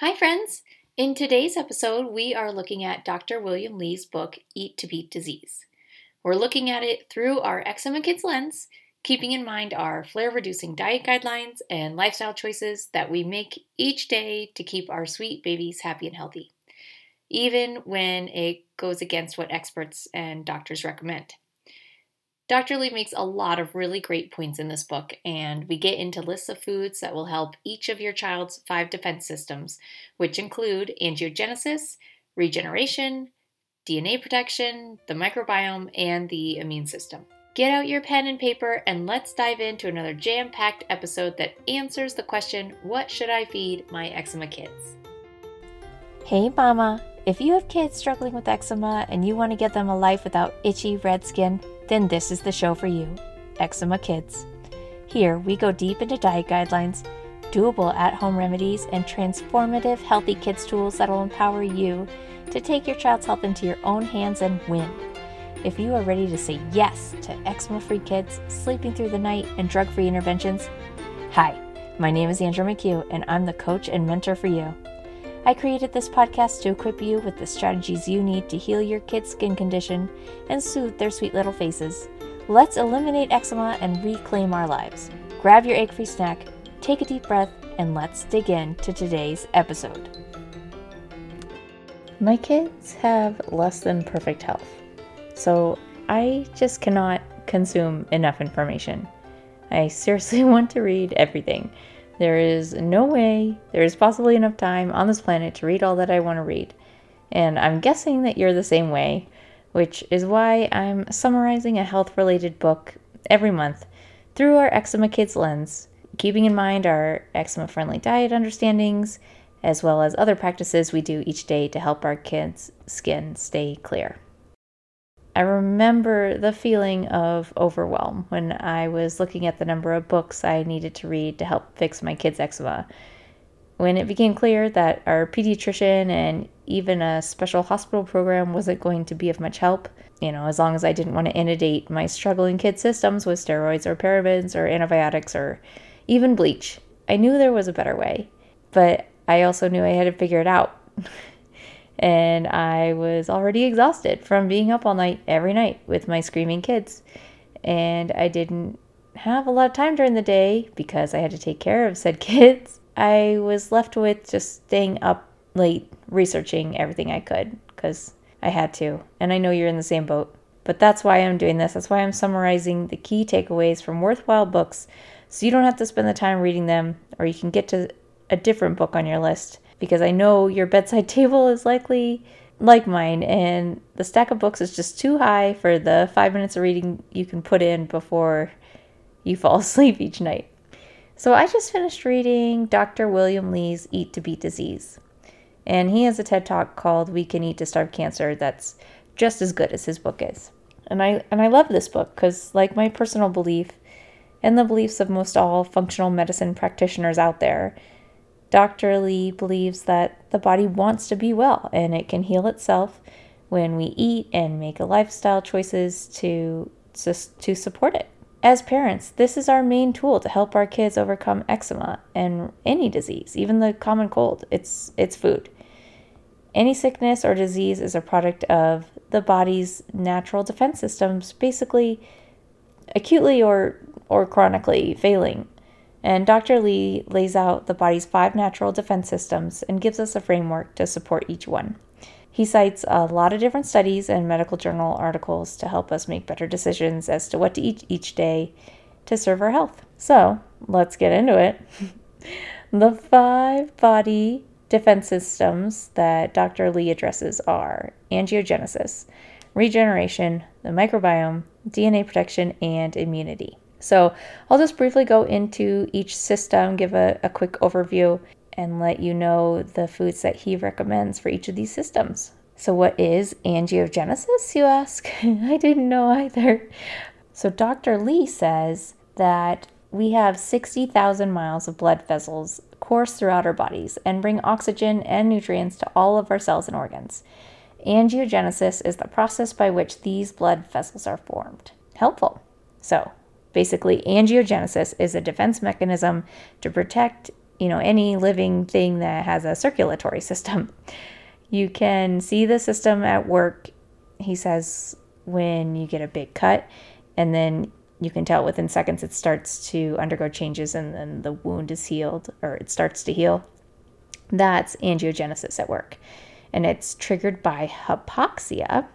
Hi, friends! In today's episode, we are looking at Dr. William Li's book, Eat to Beat Disease. We're looking at it through our Eczema Kids lens, keeping in mind our flare reducing diet guidelines and lifestyle choices that we make each day to keep our sweet babies happy and healthy, even when it goes against what experts and doctors recommend. Dr. Li makes a lot of really great points in this book, and we get into lists of foods that will help each of your child's five defense systems, which include angiogenesis, regeneration, DNA protection, the microbiome, and the immune system. Get out your pen and paper and let's dive into another jam packed episode that answers the question What should I feed my eczema kids? Hey, Mama! If you have kids struggling with eczema and you want to get them a life without itchy red skin, then this is the show for you Eczema Kids. Here, we go deep into diet guidelines, doable at home remedies, and transformative healthy kids tools that will empower you to take your child's health into your own hands and win. If you are ready to say yes to eczema free kids, sleeping through the night, and drug free interventions, hi, my name is Andra McHugh, and I'm the coach and mentor for you. I created this podcast to equip you with the strategies you need to heal your kid's skin condition and soothe their sweet little faces. Let's eliminate eczema and reclaim our lives. Grab your egg free snack, take a deep breath, and let's dig in to today's episode. My kids have less than perfect health, so I just cannot consume enough information. I seriously want to read everything there is no way, there is possibly enough time on this planet to read all that I want to read. And I'm guessing that you're the same way, which is why I'm summarizing a health related book every month through our Eczema Kids lens, keeping in mind our eczema friendly diet understandings, as well as other practices we do each day to help our kids' skin stay clear. I remember the feeling of overwhelm when I was looking at the number of books I needed to read to help fix my kids' eczema. When it became clear that our pediatrician and even a special hospital program wasn't going to be of much help, you know, as long as I didn't want to inundate my struggling kid systems with steroids or parabens or antibiotics or even bleach, I knew there was a better way. But I also knew I had to figure it out. and I was already exhausted from being up all night every night with my screaming kids. And I didn't have a lot of time during the day because I had to take care of said kids. I was left with just staying up late researching everything I could because I had to. And I know you're in the same boat. But that's why I'm doing this. That's why I'm summarizing the key takeaways from worthwhile books so you don't have to spend the time reading them or you can get to a different book on your list because I know your bedside table is likely like mine, and the stack of books is just too high for the five minutes of reading you can put in before you fall asleep each night. So I just finished reading Dr. William Li's Eat to Beat Disease. And he has a TED Talk called We Can Eat to Starve Cancer that's just as good as his book is. And I and I love this book cuz like my personal belief and the beliefs of most all functional medicine practitioners out there, Dr. Li believes that the body wants to be well and it can heal itself when we eat and make lifestyle choices to, to, to support it. As parents, this is our main tool to help our kids overcome eczema and any disease, even the common cold. It's, it's food. Any sickness or disease is a product of the body's natural defense systems basically acutely or, or chronically failing and Dr. Li lays out the body's five natural defense systems and gives us a framework to support each one. He cites a lot of different studies and medical journal articles to help us make better decisions as to what to eat each day to serve our health. So, let's get into it. the five body defense systems that Dr. Li addresses are angiogenesis, regeneration, the microbiome, DNA protection, and immunity. So I'll just briefly go into each system, give a, a quick overview, and let you know the foods that he recommends for each of these systems. So, what is angiogenesis, you ask? I didn't know either. So, Dr. Li says that we have 60,000 miles of blood vessels course throughout our bodies and bring oxygen and nutrients to all of our cells and organs. Angiogenesis is the process by which these blood vessels are formed. Helpful. So, Basically, angiogenesis is a defense mechanism to protect you know, any living thing that has a circulatory system. You can see the system at work, he says, when you get a big cut, and then you can tell within seconds it starts to undergo changes and then the wound is healed or it starts to heal. That's angiogenesis at work. And it's triggered by hypoxia,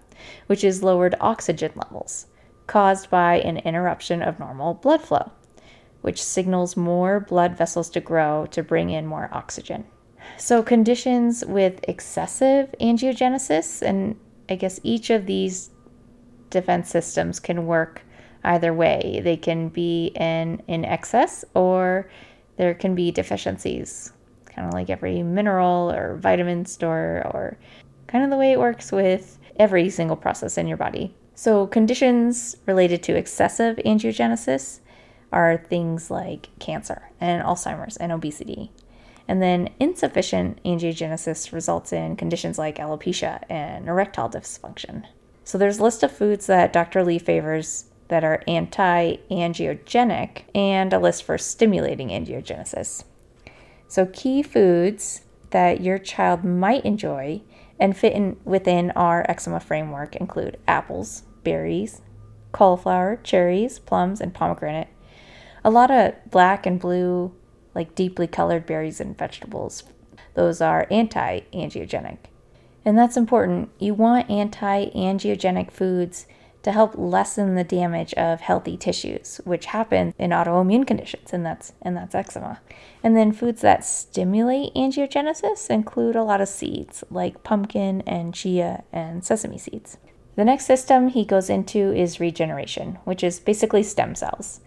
which is lowered oxygen levels caused by an interruption of normal blood flow, which signals more blood vessels to grow to bring in more oxygen. So, conditions with excessive angiogenesis, and I guess each of these defense systems can work either way. They can be in, in excess or there can be deficiencies, kind of like every mineral or vitamin store, or kind of the way it works with every single process in your body. So, conditions related to excessive angiogenesis are things like cancer and Alzheimer's and obesity. And then insufficient angiogenesis results in conditions like alopecia and erectile dysfunction. So there's a list of foods that Dr. Li favors that are anti angiogenic and a list for stimulating angiogenesis. So, key foods that your child might enjoy and fit in within our eczema framework include apples, berries, cauliflower, cherries, plums, and pomegranate. A lot of black and blue, like deeply colored berries and vegetables. Those are anti angiogenic. And that's important. You want anti angiogenic foods to help lessen the damage of healthy tissues, which happens in autoimmune conditions, and that's and that's eczema. And then foods that stimulate angiogenesis include a lot of seeds like pumpkin and chia and sesame seeds. The next system he goes into is regeneration, which is basically stem cells.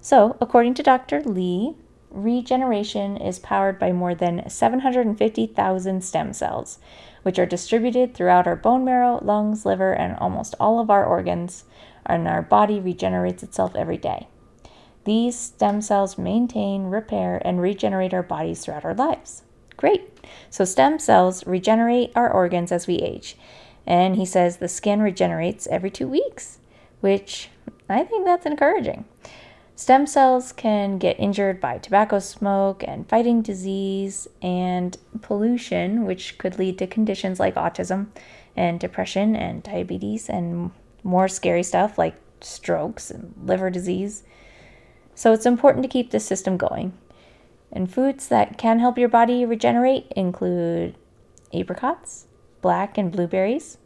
So, according to Dr. Li, regeneration is powered by more than 750,000 stem cells, which are distributed throughout our bone marrow, lungs, liver, and almost all of our organs, and our body regenerates itself every day. These stem cells maintain, repair, and regenerate our bodies throughout our lives. Great. So, stem cells regenerate our organs as we age. And he says the skin regenerates every two weeks, which I think that's encouraging. Stem cells can get injured by tobacco smoke and fighting disease and pollution, which could lead to conditions like autism and depression and diabetes and more scary stuff like strokes and liver disease. So it's important to keep this system going. And foods that can help your body regenerate include apricots, black and blueberries,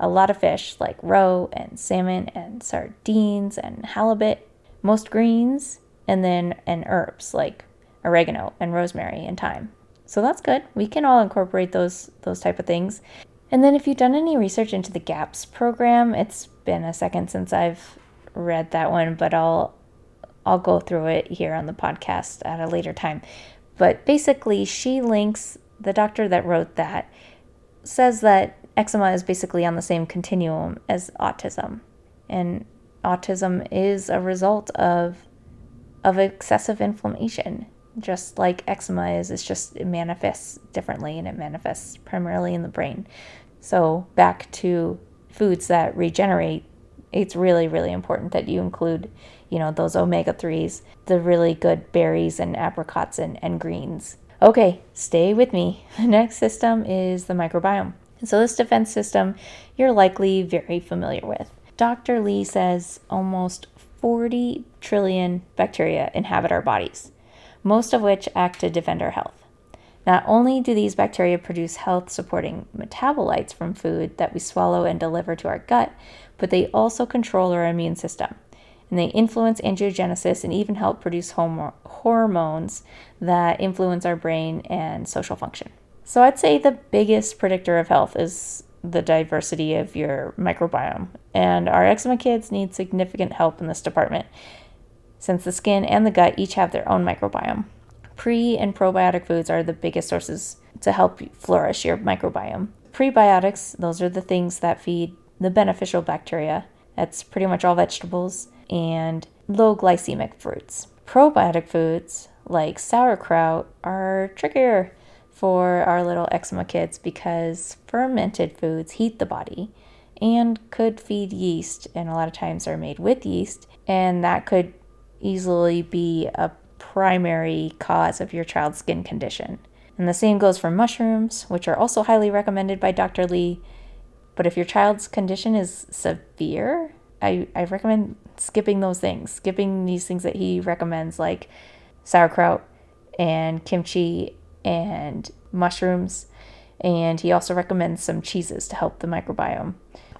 a lot of fish like roe and salmon and sardines and halibut most greens, and then and herbs like oregano and rosemary and thyme. So that's good. We can all incorporate those those type of things. And then if you've done any research into the GAPS program, it's been a second since I've read that one, but I'll I'll go through it here on the podcast at a later time. But basically, she links the doctor that wrote that says that eczema is basically on the same continuum as autism. And autism is a result of of excessive inflammation. Just like eczema is it's just it manifests differently and it manifests primarily in the brain. So back to foods that regenerate it's really really important that you include you know those omega-3s the really good berries and apricots and, and greens. Okay stay with me. The next system is the microbiome. So this defense system you're likely very familiar with Dr. Li says almost 40 trillion bacteria inhabit our bodies, most of which act to defend our health. Not only do these bacteria produce health supporting metabolites from food that we swallow and deliver to our gut, but they also control our immune system. And they influence angiogenesis and even help produce hormones that influence our brain and social function. So I'd say the biggest predictor of health is the diversity of your microbiome. And our eczema kids need significant help in this department since the skin and the gut each have their own microbiome. Pre and probiotic foods are the biggest sources to help flourish your microbiome. Prebiotics, those are the things that feed the beneficial bacteria. That's pretty much all vegetables and low glycemic fruits. Probiotic foods like sauerkraut are trickier for our little eczema kids because fermented foods heat the body and could feed yeast, and a lot of times are made with yeast, and that could easily be a primary cause of your child's skin condition. And the same goes for mushrooms, which are also highly recommended by Dr. Li. But if your child's condition is severe, I, I recommend skipping those things, skipping these things that he recommends, like sauerkraut and kimchi and mushrooms. And he also recommends some cheeses to help the microbiome.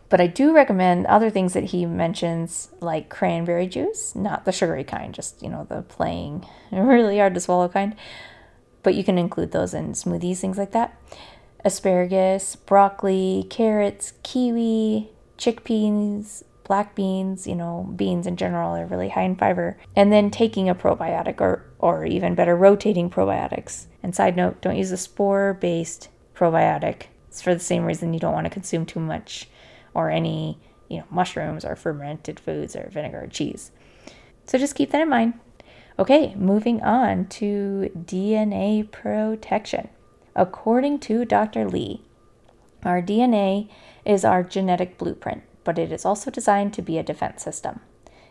But I do recommend other things that he mentions, like cranberry juice, not the sugary kind, just, you know, the plain, really hard to swallow kind. But you can include those in smoothies, things like that. Asparagus, broccoli, carrots, kiwi, chickpeas, black beans, you know, beans in general are really high in fiber. And then taking a probiotic or, or even better, rotating probiotics. And side note, don't use a spore based probiotic. It's for the same reason you don't want to consume too much or any, you know, mushrooms or fermented foods or vinegar or cheese. So just keep that in mind. Okay, moving on to DNA protection. According to Dr. Li, our DNA is our genetic blueprint, but it is also designed to be a defense system.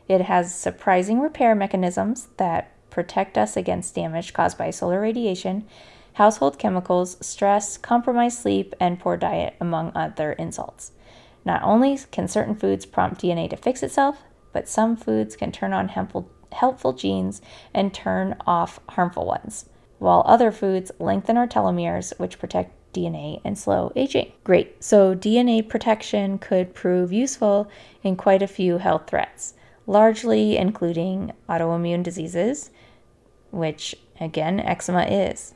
It has surprising repair mechanisms that protect us against damage caused by solar radiation, household chemicals, stress, compromised sleep, and poor diet, among other insults. Not only can certain foods prompt DNA to fix itself, but some foods can turn on helpful, genes and turn off harmful ones, while other foods lengthen our telomeres, which protect DNA and slow aging. Great. So, DNA protection could prove useful in quite a few health threats, largely including autoimmune diseases, which again, eczema is.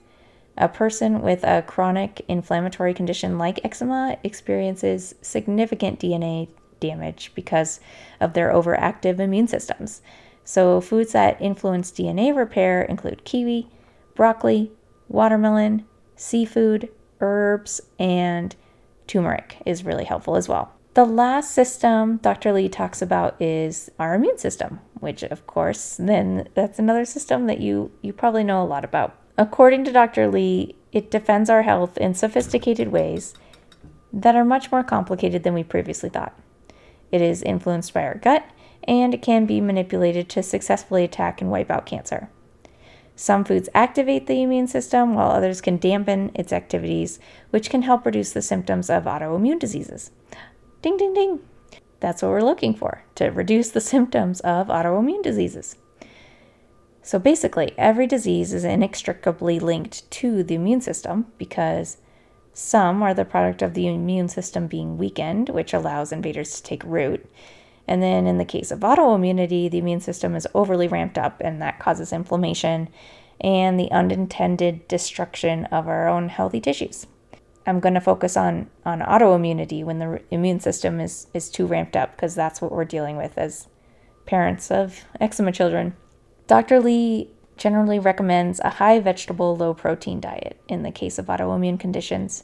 A person with a chronic inflammatory condition like eczema experiences significant DNA damage because of their overactive immune systems. So, foods that influence DNA repair include kiwi, broccoli, watermelon, seafood, herbs, and turmeric is really helpful as well. The last system Dr. Li talks about is our immune system, which of course then that's another system that you you probably know a lot about. According to Dr. Li, it defends our health in sophisticated ways that are much more complicated than we previously thought. It is influenced by our gut and it can be manipulated to successfully attack and wipe out cancer. Some foods activate the immune system, while others can dampen its activities, which can help reduce the symptoms of autoimmune diseases. Ding, ding, ding. That's what we're looking for to reduce the symptoms of autoimmune diseases. So basically, every disease is inextricably linked to the immune system because some are the product of the immune system being weakened, which allows invaders to take root. And then in the case of autoimmunity, the immune system is overly ramped up, and that causes inflammation and the unintended destruction of our own healthy tissues. I'm going to focus on, on autoimmunity when the immune system is, is too ramped up because that's what we're dealing with as parents of eczema children. Dr. Li generally recommends a high vegetable, low protein diet in the case of autoimmune conditions,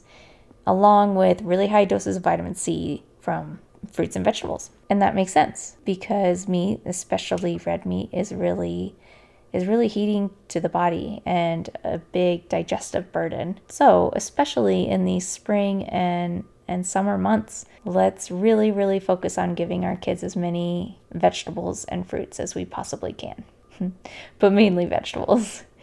along with really high doses of vitamin C from fruits and vegetables. And that makes sense because meat, especially red meat, is really is really heating to the body and a big digestive burden. So, especially in these spring and and summer months, let's really really focus on giving our kids as many vegetables and fruits as we possibly can. but mainly vegetables.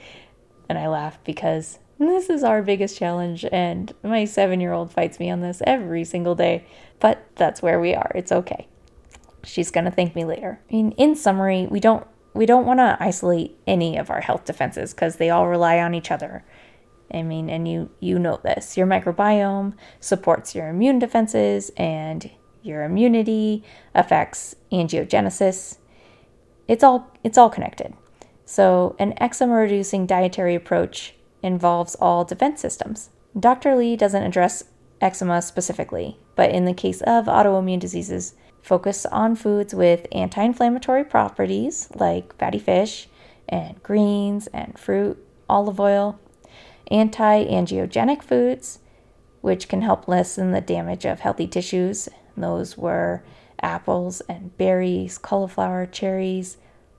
And I laugh because this is our biggest challenge, and my seven year old fights me on this every single day. But that's where we are. It's okay. She's gonna thank me later. I mean, in summary, we don't we don't want to isolate any of our health defenses because they all rely on each other. I mean, and you you know this. Your microbiome supports your immune defenses, and your immunity affects angiogenesis, it's all it's all connected. So, an eczema reducing dietary approach involves all defense systems. Dr. Li doesn't address eczema specifically, but in the case of autoimmune diseases, focus on foods with anti inflammatory properties like fatty fish and greens and fruit, olive oil, anti angiogenic foods, which can help lessen the damage of healthy tissues. Those were apples and berries, cauliflower, cherries,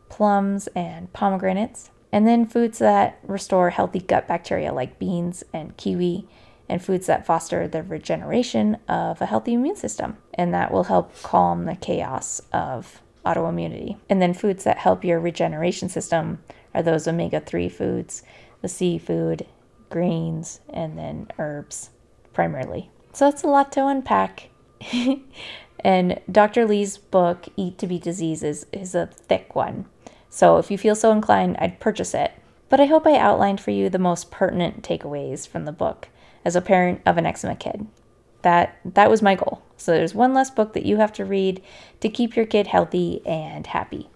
plums, and pomegranates. And then foods that restore healthy gut bacteria like beans and kiwi, and foods that foster the regeneration of a healthy immune system. And that will help calm the chaos of autoimmunity. And then foods that help your regeneration system are those omega 3 foods, the seafood, greens, and then herbs primarily. So that's a lot to unpack. and Dr. Li's book, Eat to Beat Diseases, is a thick one. So if you feel so inclined, I'd purchase it. But I hope I outlined for you the most pertinent takeaways from the book as a parent of an eczema kid. That that was my goal. So there's one less book that you have to read to keep your kid healthy and happy.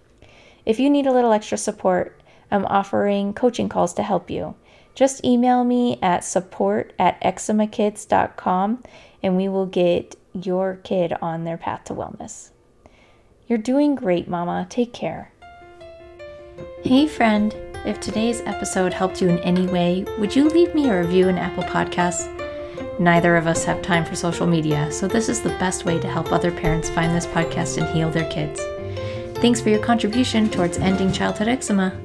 If you need a little extra support, I'm offering coaching calls to help you. Just email me at support at eczemakids.com and we will get your kid on their path to wellness. You're doing great, Mama. Take care. Hey, friend. If today's episode helped you in any way, would you leave me a review in Apple Podcasts? Neither of us have time for social media, so this is the best way to help other parents find this podcast and heal their kids. Thanks for your contribution towards ending childhood eczema.